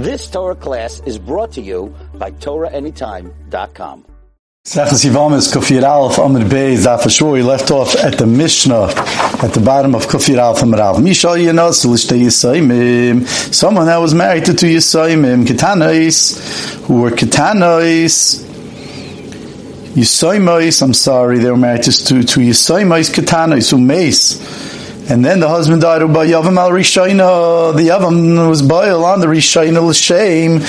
This Torah class is brought to you by TorahAnytime.com. Sefas Yivamis Kufir Aleph Amr Bey Zafashur. We left off at the Mishnah at the bottom of Kufir Aleph Amr Aleph. Mishal Yenos Lishte Yisayimim. Someone that was married to two Yisayimim, Ketanais, who were Ketanais. Yisaymais, I'm sorry, they were married to two, two Ketanais, who mace. And then the husband died al. The Yavam was boil on the Rishayna L'Shem.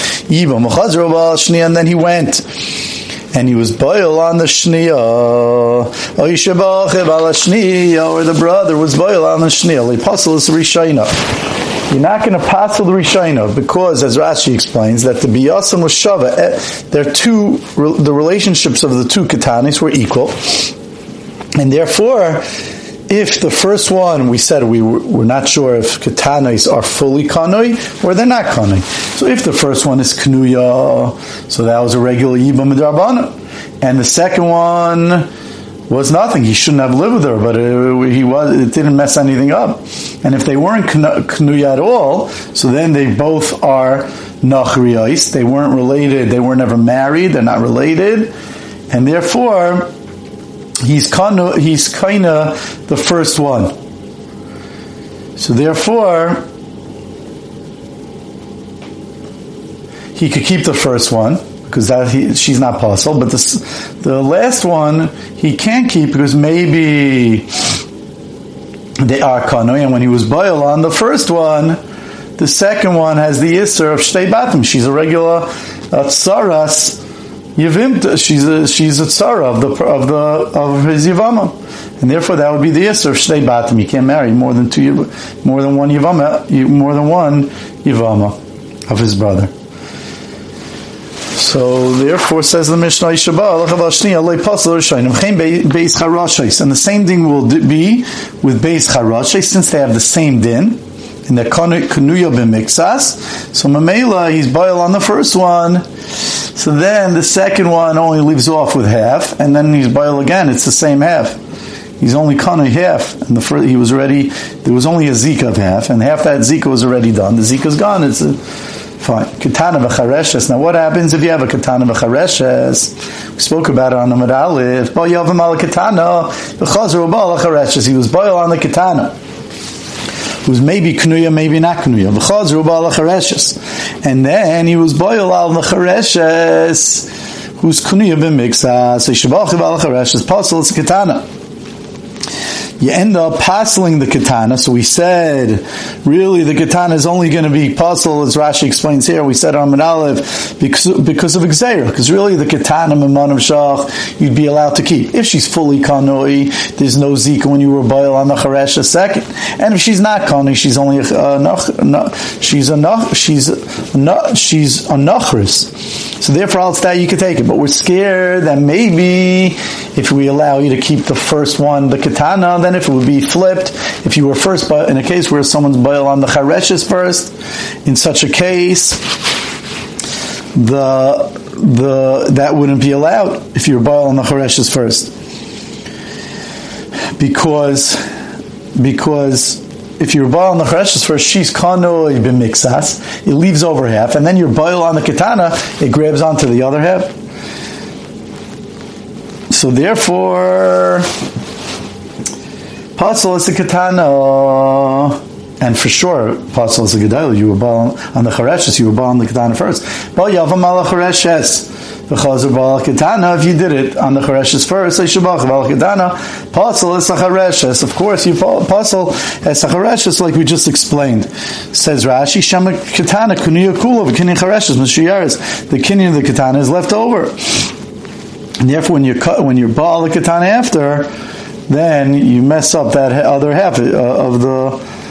And then he went and he was boil on the shnia. Or the brother was boil on the shnia. Apostle is rishayna. You're not going to pass the rishayna because, as Rashi explains, that the biyasim was shava. Eh, They're two. The relationships of the two katanis were equal, and therefore if the first one we said we were not sure if katanas are fully kanoi or they're not kanoi. So if the first one is knuya, so that was a regular yibam midrabana, and the second one was nothing. He shouldn't have lived with her, but it, he was. It didn't mess anything up. And if they weren't knuya at all, so then they both are nachriyais. They weren't related. They were never married. They're not related, and therefore he's kind he's of the first one. So therefore, he could keep the first one because that he, she's not possible. But the the last one he can't keep because maybe they are kanu, and when he was boil on the first one, the second one has the isser of shtei batim. She's a regular uh, tsaras She's a she's a tzara of the of the of his yivama, and therefore that would be the yisr of shnei batim. You can't marry more than two, more than one yivama, more than one yivama of his brother. So therefore, says the Mishnah Yishabah, and the same thing will be with Beis Charashis, since they have the same din in the Kanuya b'mixas. So Mamela, he's boil on the first one. So then the second one only leaves off with half, and then he's boil again. It's the same half. He's only kana half, and the first, he was already. There was only a zika of half, and half that zika was already done. The zika's gone. It's a, fine. Katana v'chareshes. Now, what happens if you have a katana v'chareshes? We spoke about it on the Medalif. Bo yavam al katana v'chazer v'chareshes. He was boil on the katana who's maybe knuya, maybe not knuya. V'chazru ba'al And then he was boil al chareshes, who's knuya b'miksa. So shabach ba'al chareshes, puzzle, it's katana you end up passing the katana. So we said, really, the katana is only going to be puzzle, as Rashi explains here. We said on Manalev because, because of Xer, because really the katana Maman of Shach, you'd be allowed to keep. If she's fully kanoi, there's no zika when you were boil on the charesh a second. And if she's not kanoi, she's only uh, a, a, she's a nach, she's a, she's a nachris. So therefore, I'll that you can take it. But we're scared that maybe if we allow you to keep the first one, the katana, then if it would be flipped, if you were first, but in a case where someone's boil on the chareshes first, in such a case, the the that wouldn't be allowed if you're boil on the chareshes first, because because if you're boil on the chareshes first, she's kanoi b'mixas, it leaves over half, and then you're boil on the katana, it grabs onto the other half. So therefore, Pasul is the katana. Uh, and for sure, Pasul is the gedayla. You were ball on the chareshes, you were ball on the katana first. But yavam ala chareshes. V'chazer bal katana, if you did it on the chareshes first, say shabach bal katana. Pasul is a chareshes. Of course, you pasul as a chareshes, like we just explained. Says Rashi, shama katana kunuya kula v'kinyan chareshes, m'shiyaris. The kinyan of the katana is left over. And therefore, when you cut, when you're the katana after, then you mess up that other half uh, of the.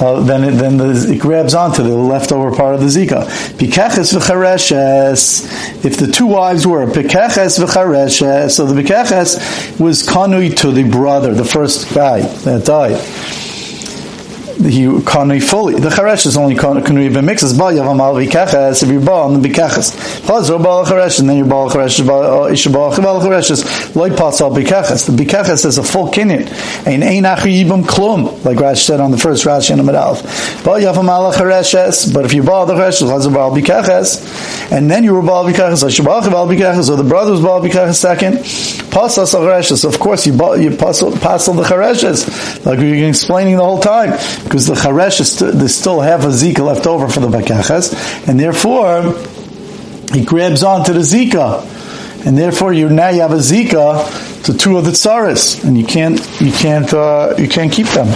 Uh, then it, then the, it grabs onto the leftover part of the zika. V'chareshes. If the two wives were pikeches v'chareshes, so the pikeches was kanui to the brother, the first guy that died. He kanui fully. The charesh is only kanui b'mixes. Ba yavam al v'keches. If you're ba on the b'keches, chazor ba charesh, and then you're ba charesh. Isha ba charesh. Loy pasal b'keches. The b'keches is a full kinyan. Ein ein achi yibam klum, like Rash said on the first Rashi in the Medalf. Ba yavam al chareshes. But if you ba the charesh, chazor ba b'keches, and then you were ba b'keches. Isha ba b'keches. So the brother was ba b'keches second. Pasal chareshes. Of course, you ba you pasal the chareshes, like we were explaining the whole time because the charesh is st- still half a zika left over for the bakachas, and therefore he grabs onto the zika, and therefore you now you have a zika to two of the tsaris, and you can't you can't uh, you can't keep them.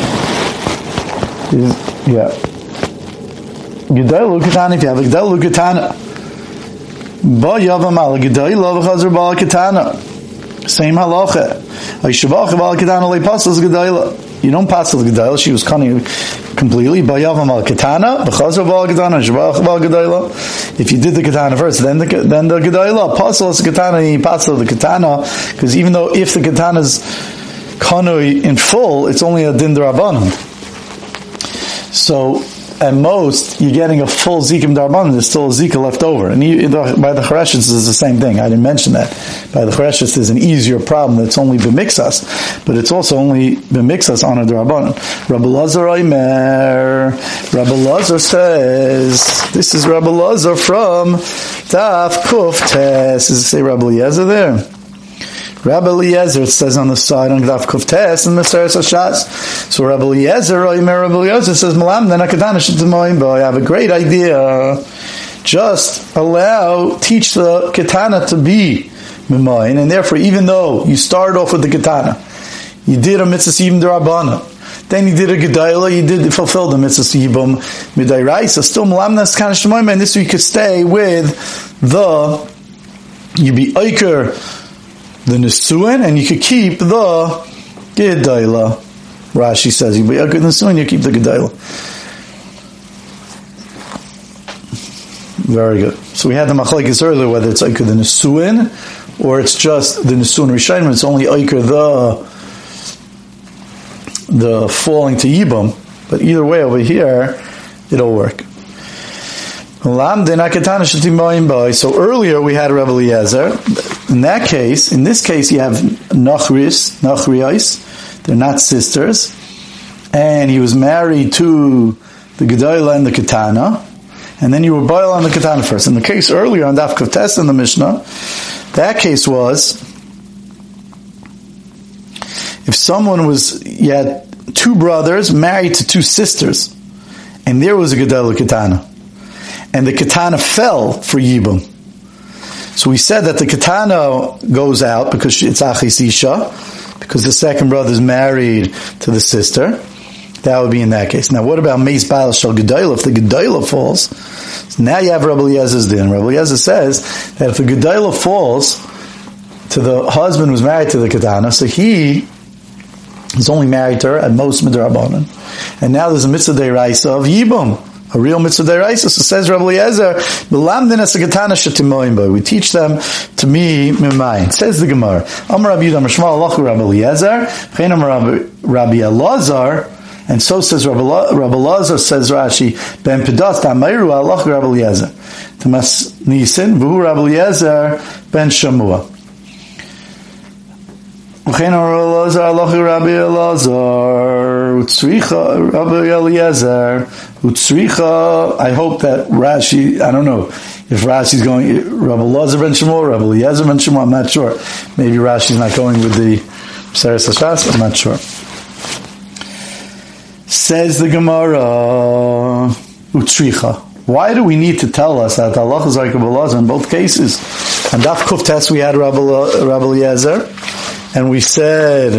Yeah. Gedailu katana if you have a gedailu katana. Ba yavam al gedailu v'chazir bal katana. Same halacha. Ayishavach bal katana leipasos gedailu. You don't pass the Gedaila. She was cunning completely. Katana. If you did the Katana first, then the then the Gedaila. Pasul is Katana, and you pass the Katana, because even though if the Katana is kanui in full, it's only a din. So at most, you're getting a full zikim darban, there's still a zika left over. And you, by the Chareshis, it's the same thing. I didn't mention that. By the Chareshis, there's an easier problem that's only b'mixas, but it's also only b'mixas on a darban. Rabbi Lazar Oimer, Rabbi Lazar says, this is Rabbi Lazar from Daf Kuf Tes. Does it say Rabbi Eliezer there? Rabbi Eliezer, says on the side on Gdaf Kuftes and Maseres Hashas. So Rabbi Eliezer, Rabbi Eliezer says, Malam then I have a great idea. Just allow, teach the katana to be mimayin, and therefore, even though you started off with the katana, you did a mitzvah even derabana, then you did a gedaila, you did fulfill the mitzvah yibum midairaisa. Still malamnas kind of shemoyim, and this you could stay with the you be oiker the Nisuin, and you could keep the Gedaila. Rashi says, you be a good Nisuin, you keep the Gedaila. Very good. So we had the machlekes earlier, whether it's Iker the Nisuin, or it's just the Nisuin Rishayim, it's only Iker the the falling to Yibam. But either way, over here, it'll work. So earlier we had Rabbi Eliezer. In that case, in this case, you have Nachris, Nachriais. They're not sisters. And he was married to the Gedoyla and the Katana. And then you were boil on the Katana first. In the case earlier on Daf Kavtes in the Mishnah, that case was if someone was, you had two brothers married to two sisters, and there was a Gedoyla Katana and the katana fell for Yibum. So we said that the katana goes out because it's Achis Isha, because the second brother is married to the sister. That would be in that case. Now, what about Meis Baal Shal Gedoyla? If the Gedoyla falls, so now you have Rabbi Eliezer's din. Rabbi Eliezer says that if the Gedoyla falls to the husband who's married to the katana, so he is only married to her at most midrabanan, and now there's a mitzvah deraisa of Yibum a real mitzvah deraisa. So says Rabbi Eliezer, we teach them to me mimayin. Says the Gemara, Amar Rabbi Yudah Mishmal Alachu Rabbi Elazar, and so says Rabbi, Elazar, says Rashi, Ben Pedas Tameiru Alachu Rabbi Eliezer. Tamas Nisin, Vuhu Rabbi Eliezer, Ben Shamua. Rabbi Elazar, Utsricha, Rabbi Eliezer, Utsricha, I hope that Rashi, I don't know if Rashi's going, Rabbi Elazar ben Shemor, Rabbi Eliezer ben Shemor, I'm not sure. Maybe Rashi's not going with the Seres Hashas, I'm not sure. Says the Gemara, Utsricha. Why do we need to tell us that Allah is like Rabbi Elazar in both cases? And Daf Kuf test we had Rabbi Eliezer, and we said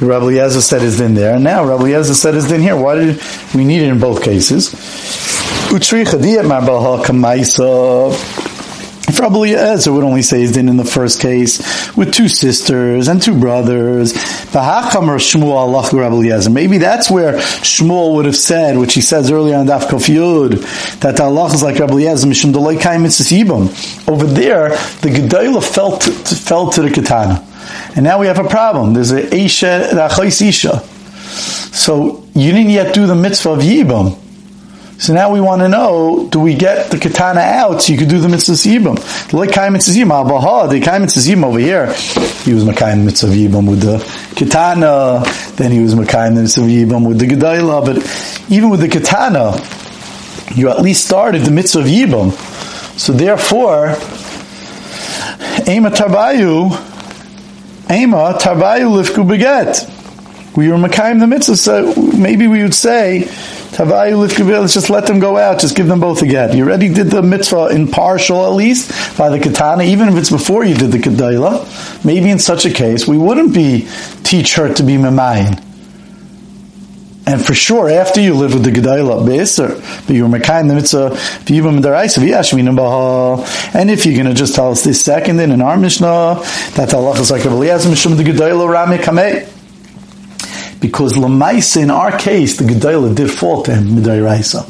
Rabbi Eliezer said his din there, and now Rabbi Eliezer said his din here. Why did we need it in both cases? If Rabbi Eliezer would only say his din in the first case with two sisters and two brothers, maybe that's where Shmuel would have said, which he says earlier on Daf Kofyud, that Allah is like Rabbi Eliezer, Over there, the Gedalah fell to, fell to the Katana. And now we have a problem. There's a Isha, Isha. So you didn't yet do the mitzvah of Yibam. So now we want to know, do we get the katana out so you could do the mitzvah yibam? Like kai mitzvah yibam, abaha, the kai mitzvah yibam over here, he was makai mitzvah yibam with the katana, then he was makai mitzvah yibam with the gedayla, but even with the katana, you at least started the mitzvah yibam. So therefore, ema tarbayu, ema tarbayu lifku beget. We were makayim the mitzvah, so maybe we would say, Let's just let them go out. Just give them both a get. You already did the mitzvah in partial, at least by the katana, even if it's before you did the kedayla. Maybe in such a case, we wouldn't be teach her to be memayin. And for sure, after you live with the Gedayla Be'isr, but you were Mekayim the Mitzvah. And if you're going to just tell us this second in, in our Mishnah, that the Allah is like Eliezer, Mishum the Gedayla Rami Kamei. Because Lamaisa, in our case, the Gedayla did fall to him, Midairaisa.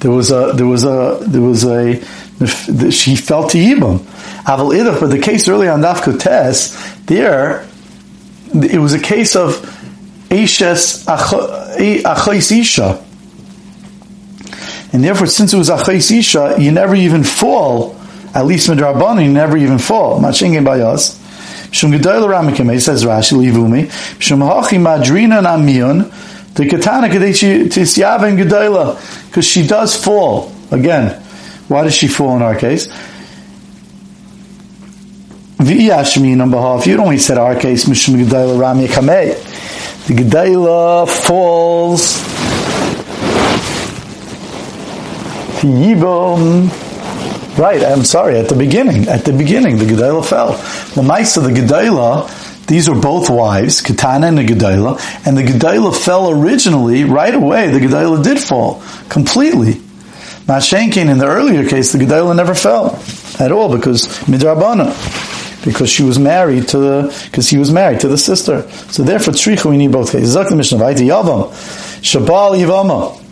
There was a, there was a, there was a, she fell to Yibam. Aval Idach, but the case earlier on Daf Kotes, there, it was a case of Eishes Achais Isha. And therefore, since it was Achais Isha, you never even fall, at least Midrabani, you never even fall. Machingin by us. Shum Gedoyla Ramikame, says Rashi, Livumi, Shum Hachi Madrina Namion, the Katana Kadeshi Tisyava and Gedoyla, because she does fall. Again, why does she fall in our case? V'yashmi number half. You only said our case, Mishum Gedoyla Ramikame. The Gedoyla falls to Yibam Right, I'm sorry, at the beginning, at the beginning, the Gedela fell. The mice of the Gedela, these are both wives, Katana and the Gedela, and the Gedela fell originally, right away, the Gedela did fall, completely. Mashenkin, in the earlier case, the Gedela never fell, at all, because Midrabana, because she was married to the, because he was married to the sister. So therefore, Tzricha, we need both cases. The Mishnah, Yavam, Shabal Yavama,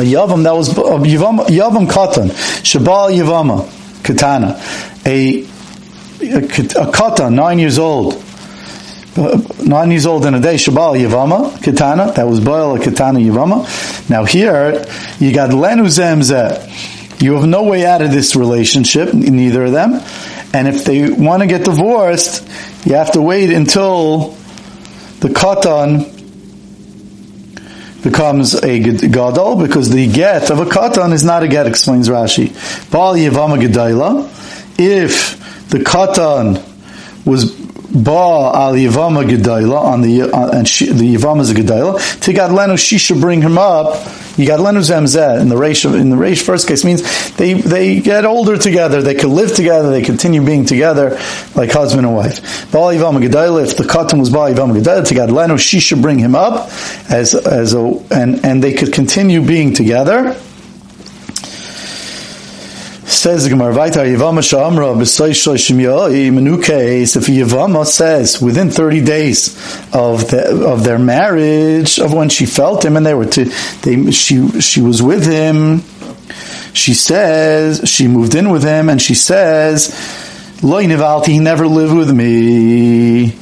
a yavam that was a yavam, yavam katan, shabal yavama, katana, a, a, katan, nine years old, uh, nine years old in a day, shabal yavama, katana, that was a katana yavama. Now here, you got lenu zemzeh. You have no way out of this relationship, neither of them. And if they want to get divorced, you have to wait until the katan becomes a gadol because the get of a katan is not a get, explains Rashi. Gedayla. If the katan was ba al yevama gedayla on the uh, and she, the yevama is a gedayla, tigad lenu she should bring him up you got lenu zemzeh in the reish in the reish first case means they they get older together, they could live together, they continue being together like husband and wife. Ba Yivama Gedaila. If the katan was Baal Yivama Gedayla, to she should bring him up as as a and and they could continue being together. Says the Gemara, Vaita Yavama Shamra case, if Yavama says within thirty days of the, of their marriage, of when she felt him and they were to, they she she was with him. She says she moved in with him, and she says, Nivalti, he never lived with me.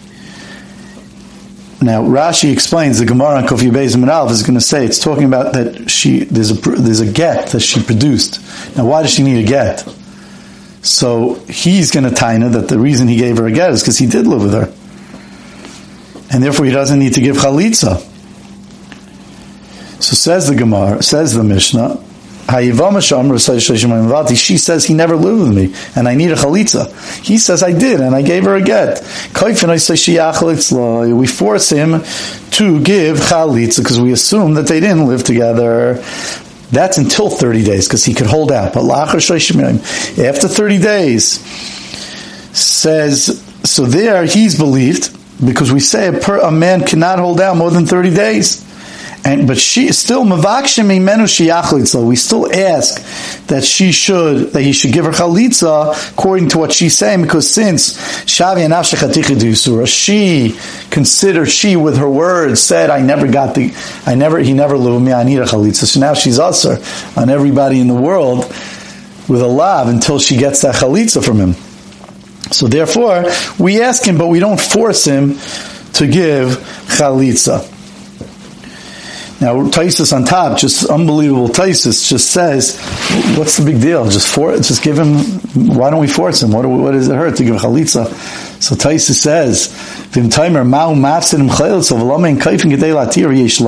Now Rashi explains the Gemara on Kofi Beis Alf is going to say it's talking about that she there's a there's a get that she produced. Now why does she need a get? So he's going to taina that the reason he gave her a get is because he did live with her, and therefore he doesn't need to give chalitza. So says the Gemara, says the Mishnah, she says he never lived with me, and I need a chalitza. He says I did, and I gave her a get. We force him to give chalitza because we assume that they didn't live together. That's until 30 days because he could hold out. But after 30 days, says, so there he's believed because we say a, per, a man cannot hold out more than 30 days. And but she still mavakshim menu We still ask that she should that he should give her chalitza according to what she's saying because since shavi and she considered she with her words said I never got the I never he never loved me I need a chalitza. So now she's usher on everybody in the world with a lav until she gets that chalitza from him. So therefore, we ask him, but we don't force him to give chalitza. Now, Taisus on top, just unbelievable Taisus, just says, what's the big deal? Just for just give him, why don't we force him? What, what does it hurt to give chalitza? So Taisus says, Vim timer ma'u mafsidim chayil, so v'lomein kaifin gedei latir yesh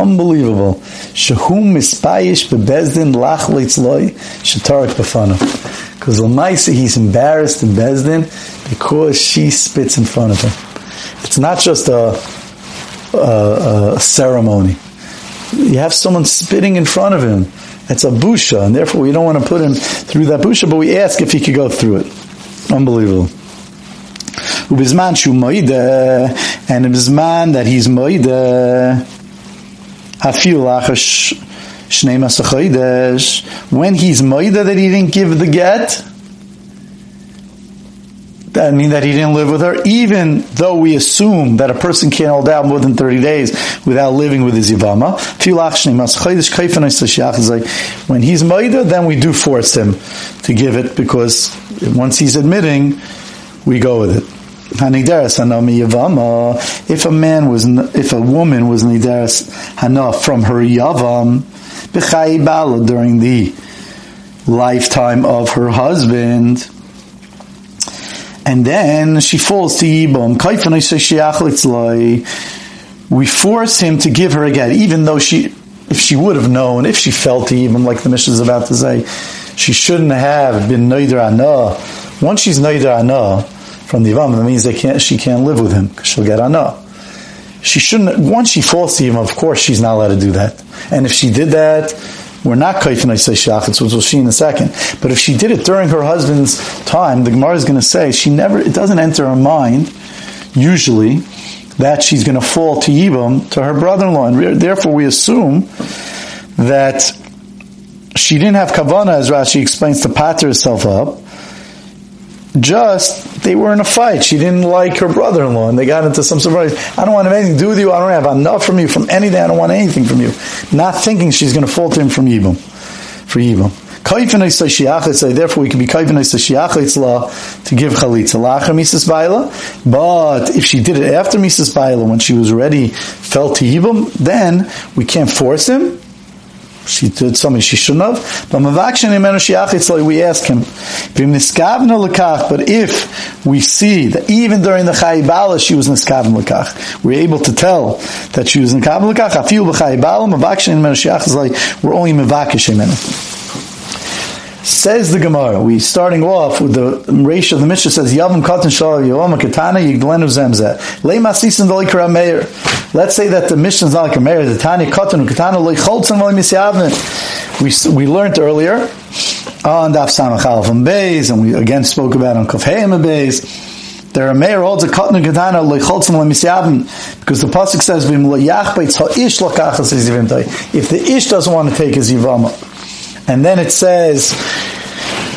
unbelievable. Shehum mispayish bebezdin lach leitzloi. Because Lamaisa, he's embarrassed in Bezdin because she spits in front of him. It's not just a a ceremony. You have someone spitting in front of him. It's a busha, and therefore we don't want to put him through that busha, but we ask if he could go through it. Unbelievable. Ubizman shu moide, and ubizman that he's moide, hafil lachash shnei masachoidesh, when he's moide that he didn't give the get, that mean that he didn't live with her, even though we assume that a person can't hold out more than 30 days without living with his Yivama. When he's Maida, then we do force him to give it because once he's admitting, we go with it. If a man was, if a woman was Nidaras Hana from her Yavam, during the lifetime of her husband, and then she falls to Yibam. We force him to give her a get, even though she, if she would have known, if she felt to Yibam, like the mission is about to say, she shouldn't have been Neider Anah. Once she's Neider Anah from the Yivam, that means they can't, she can't live with him because she'll get Anah. She shouldn't, once she falls to him, of course she's not allowed to do that. And if she did that, we're not kaifin say shachitz, which we'll see in a second. But if she did it during her husband's time, the Gemara is going to say she never. It doesn't enter her mind usually that she's going to fall to Yibam to her brother-in-law, and therefore we assume that she didn't have kavana, as Rashi explains, to patter herself up just they were in a fight. She didn't like her brother-in-law, and they got into some surprise. I don't want to have anything to do with you. I don't have enough from you from anything. I don't want anything from you. Not thinking she's going to fall to him from Yibam, for Yibam. Therefore, we can be to give chalitza. But if she did it after misas baila, when she was ready, fell to yibam, then we can't force him she did something she shouldn't have. But we ask him, but if we see that even during the Chayibala she was niskavim lekach, we're able to tell that she was niskavim lekach, afil b'chayibala, mavakshin imenu we're only mevakish Says the Gemara, we starting off with the ratio of the Mishnah says Yavam Katan Shal Yavam Katana Yigdlenu Zemzeh. Le Masisin Velikra Meir. Let's say that the Mishnah is not like a Meir, the Tani Katan Katana Le Choltzen Veli Misyavne. We we learned earlier on Daf Samach from Beis, and we again spoke about on Kofheim Beis. There are mayor holds a and katana leicholtzim lemisyadim because the pasuk says v'im leyachbeitz ha'ish lakachas If the ish doesn't want to take his yivama, and then it says,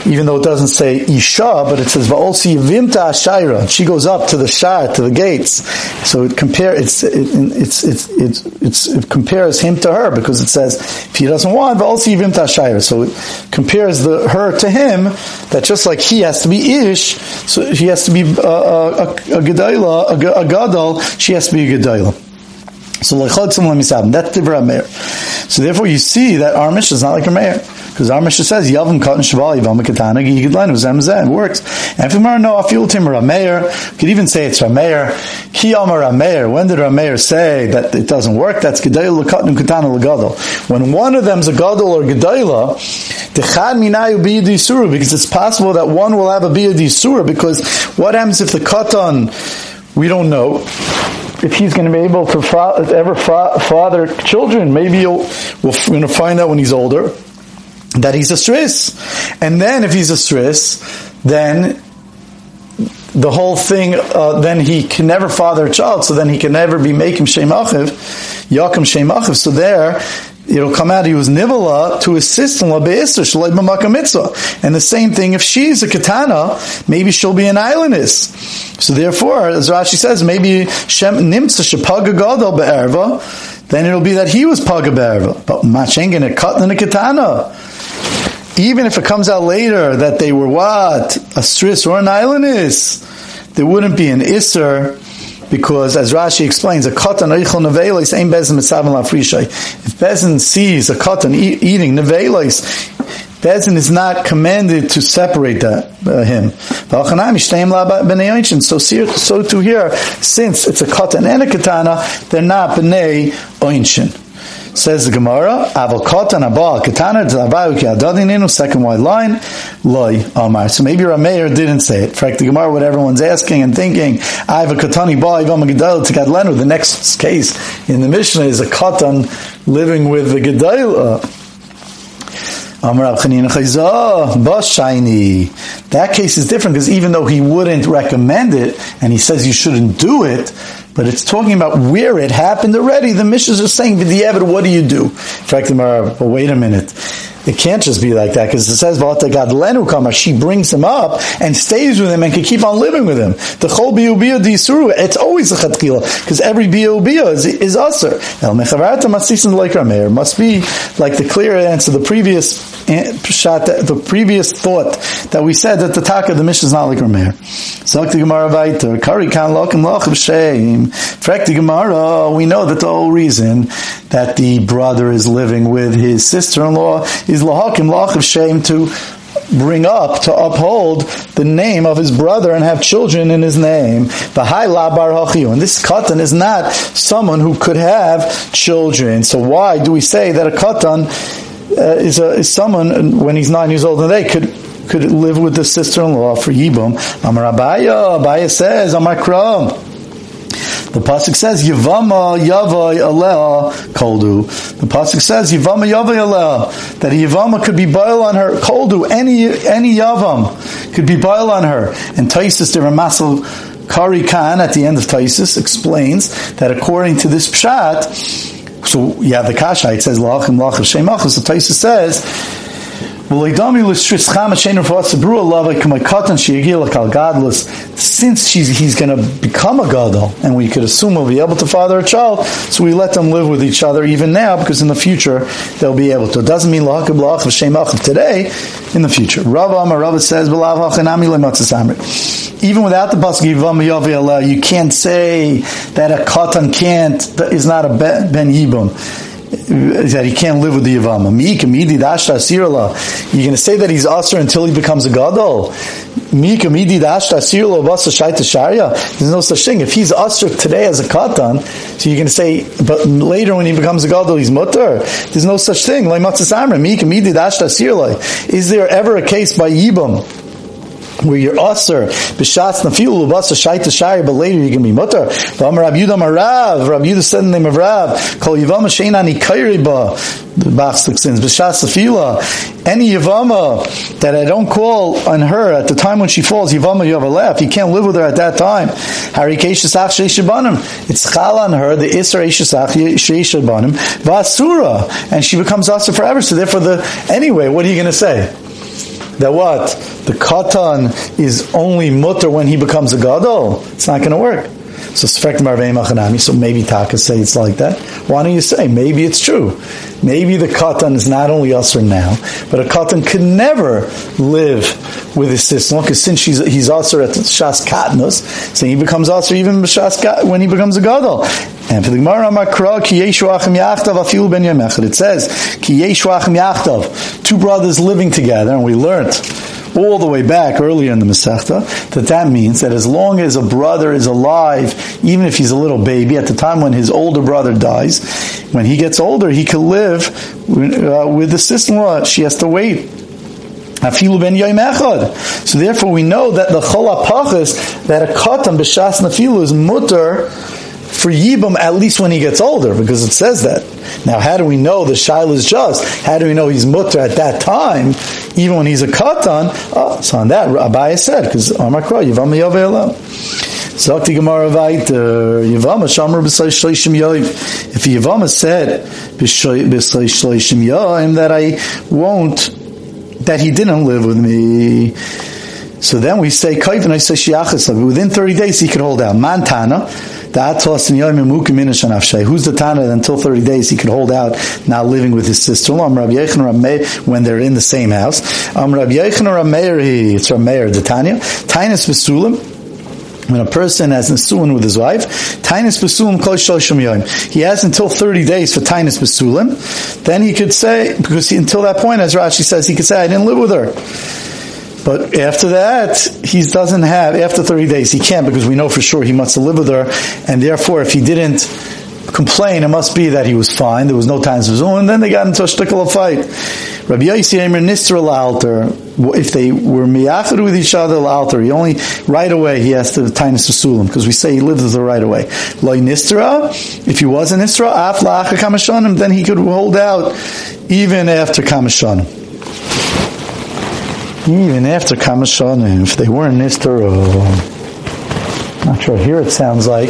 even though it doesn't say Isha, but it says Va'olsi Vimta Ashaira. She goes up to the Shah, to the gates. So it compare it's it, it's, it's it's it's it compares him to her because it says if he doesn't want Va'olsi Vimta Ashaira. So it compares the her to him that just like he has to be Ish, so he has to be uh, uh, a, a, a, a a, Gadol, she has to be a Gedayla. So that's the Meir. So therefore you see that our mission is not like a Meir. Because our Mishnah says, Yavim Katan Shavali Yavam Katana Zem Zem. works. And if you we no Afil Tim Rameir, could even say it's Rameir. Ki Amar Rameir. When did Rameir say that it doesn't work? That's Gedayla Katan Katana Lagadol. When one of them is a Gadol or Gedayla, Dechad Minayu Biyadi Surah, because it's possible that one will have a Biyadi Surah, because what happens if the Katan, we don't know, if he's going to be able to fa- ever fa- father children. Maybe we're going to find out when he's older that he's a stris. And then if he's a stris, then the whole thing, uh, then he can never father a child, so then he can never be making Shem Achiv, Yakim Shem Achiv. So there, it'll come out he was nivala to assist in labeisr shalai mitzvah. And the same thing if she's a katana, maybe she'll be an islandess. So therefore, as Rashi says, maybe Shem nimtza shapaga gadol be'erva, then it'll be that he was paga be'erva. But machengen in a katana. Even if it comes out later that they were what? A stris or an islandess, there wouldn't be an isser because as Rashi explains, a katan eichel nevelis ain't bezin mitzavim lafrishay. If bezin sees a katan e- eating nevelis, Bezin is not commanded to separate that, uh, him. So, so to here, since it's a katan and a katana, they're not b'nei oinshin. Says the Gemara, Avokat and Abba, Katana, Adadininu, second wide line, Loi, Omar. So maybe Rameir didn't say it. In fact, the Gemara, what everyone's asking and thinking, I have a Katani Ba, Ivam Gedal to Gadlenu. The next case in the Mishnah is a Katan living with the Gedal. That case is different because even though he wouldn't recommend it and he says you shouldn't do it, but it's talking about where it happened already. The Mishnahs are saying, "V'diavad, what do you do?" In fact, well, wait a minute. It can't just be like that because it says Lenu Kama. She brings him up and stays with him and can keep on living with him. The Chol Biubia Disuru. It's always a Chatchila because every Biubia is is usher. El Mechavarata Masisim like Rameir must be like the clear answer. The previous eh, shot, the previous thought that we said that the Taka the mission is not like Rameir. Zakti Gemara Vaiter Kari Kan Lokim Lochav Sheim. Frekti Gemara. We know that the whole reason that the brother is living with his sister-in-law is lahakim lach of shame to bring up to uphold the name of his brother and have children in his name. The high labar And this katan is not someone who could have children. So why do we say that a katan uh, is, a, is someone when he's nine years old and they could could live with the sister-in-law for Yibum? Amar Abaya, Abaya says, Amar Kram. The pasuk says Yavama Yavai Alea Koldu. The pasuk says Yavama Yavai Alea that a Yavama could be boil on her Koldu. Any any Yavam could be boil on her. And Taisus the Ramasal Kari Khan at the end of Taisus explains that according to this pshat, so yeah, the kasha it says lachim lachim shemachas. So Taisus says since he's going to become a gadol, and we could assume he'll be able to father a child, so we let them live with each other even now, because in the future they'll be able to. It doesn't mean lahakib lach of today, in the future. Rava Amar Rava says, even without the pasuk you can't say that a katan can't, is not a ben yibum that he can't live with the Yavama. You're going to say that he's usher until he becomes a gadol. There's no such thing. If he's usher today as a katan, so you're going to say, but later when he becomes a gadol, he's mutter. There's no such thing. Is there ever a case by Yibam? Where you're usher b'shatz nafilu b'asa shaita shari, but later you can be mutter. V'am Rab Yudah Marav, Rab Yudah said in the name of Rav, kol yivama shein ani ba the Bach sins, b'shatz nafila, any yivama that I don't call on her at the time when she falls, yivama you have a laugh, you can't live with her at that time. Hari keishasach it's chal on her, the isra eishasach sheishabanim, v'asura, and she becomes asa forever, so therefore the, anyway, what are you going to say? That what the katan is only mutter when he becomes a gadol. It's not going to work. So So maybe Taka say it's like that. Why don't you say maybe it's true? Maybe the katan is not only usher now, but a katan could never live with his sister because since she's, he's usher at shas katnus, so he becomes usher even when he becomes a gadol. And for the Gemara Makra, ki yachtav ben. It says, ki yeshu achim yachtav, two brothers living together, and we learned all the way back earlier in the Masechta, that that means that as long as a brother is alive, even if he's a little baby, at the time when his older brother dies, when he gets older, he can live uh, with the sister-in-law. She has to wait. So therefore we know that the chol apachis, that a katan b'shas nafilu is mutter, for Yibam at least when he gets older, because it says that. Now, how do we know the Shail is just? How do we know he's mutter at that time, even when he's a katan? Oh, so on that, Abaya said, because Amakra, Yivam Yavelam. Zakti Gemara Vaiter, uh, Yavama Shamar B'Say Shleishim Yoiv. If Yavama said B'Say Shleishim Yoiv, that I won't, that he didn't live with me, so then we say Kaif and I say Shiachas. Within 30 days he could hold out. Mantana, Who's the Tana that until 30 days he could hold out not living with his sister-in-law? when they're in the same house. It's Rameir, the Tanya. Tainus Vesulim. when a person has Nisuin with his wife, Tainus Basulim Kol Yom. He has until 30 days for Tainus Basulim. Then he could say, because he, until that point, as Rashi says, he could say, I didn't live with her. But after that, he doesn't have, after 30 days, he can't because we know for sure he must lived with her, and therefore if he didn't complain, it must be that he was fine, there was no Tainus Basulim, oh, and then they got into a shtickle of fight. Rabbi Yossi Eimer Nistra Alter, if they were miyachad with each other alter, he only right away he has to tainus sulam because we say he lives with her right away. Loi nistra, if he was a nistra, af la'acha kamashanim, then he could hold out even after kamashanim. Even after kamashanim, if they weren't nistra, oh, not sure. Here it sounds like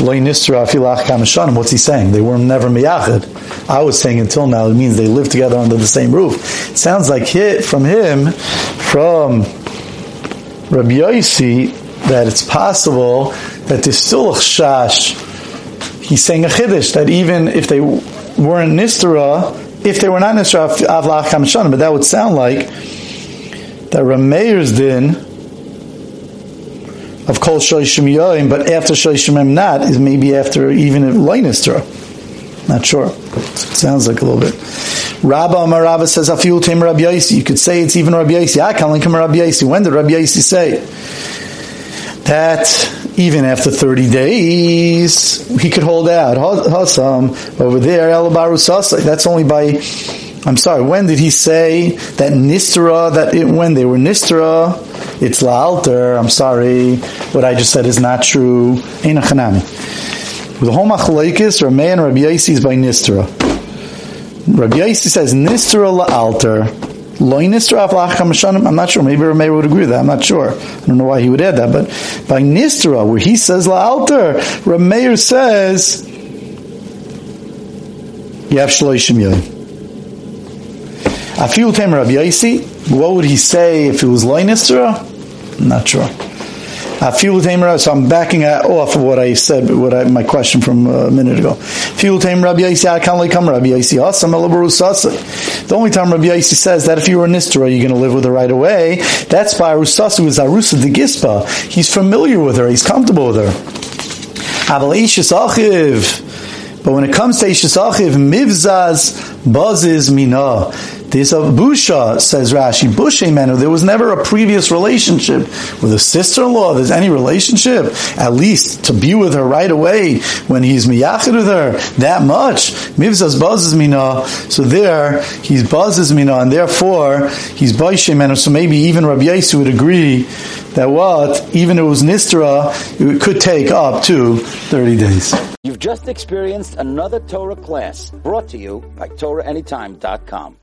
loy nistra afilach kamashanim. What's he saying? They were never miyachad. I was saying until now it means they lived together under the same roof. It sounds like hit from him, from Rabbi Yossi, that it's possible that there's still a chash. He's saying a chiddush that even if they weren't nistera, if they were not nistera avlach kamashanim, but that would sound like that Rameir's din of kol shoyshim yoim, but after shoyshim not is maybe after even if loy nistera. Not sure. Sounds like a little bit. Rabba Amar Rabba says, Afil Tim Rabbi Yossi. You could say it's even Rabbi Yossi. Ah, I can't link him Rabbi Yossi. When did Rabbi Yossi say? That even after 30 days, he could hold out. Hasam, over there, Elabaru Sasa. That's only by, I'm sorry, when did he say that Nistra, that it, when they were Nistra, it's La'alter, I'm sorry, what I just said is not true. Ain't a Chanami. The whole machlekes, Rameh and Rabbi Yossi is by Nistra. Rabbi Yossi says Nistra la'alter. I'm not sure. Maybe Rameh would agree with that. I'm not sure. I don't know why he would add that. But by Nistra, where he says la'alter, Rameir says you shloishim yoyim. Afil tem Rabbi Yossi. What would he say if it was? I'm not sure. Fuel tamer. So I'm backing off of what I said, what I, my question from a minute ago. Fuel tamer Rabbi Yossi. I can't like come Rabbi Yossi. The only time Rabbi Yossi says that if you were a Nistra, you're going to live with her right away. That's by Arusasa, who's Arusa de Gispa. He's familiar with her. He's comfortable with her. Aval Achiv. But when it comes to Ishis Achiv, Mivzaz buzzes mina. There's a busha, says Rashi, busha menu. There was never a previous relationship with a sister-in-law. There's any relationship, at least to be with her right away when he's miyachid with her that much. Mivzas buzzes mina. So there, he's buzzes mina, and therefore he's busha menu. So maybe even Rabbi Yossi would agree that what, even if it was nistra, it could take up to 30 days. You've just experienced another Torah class brought to you by TorahAnytime.com.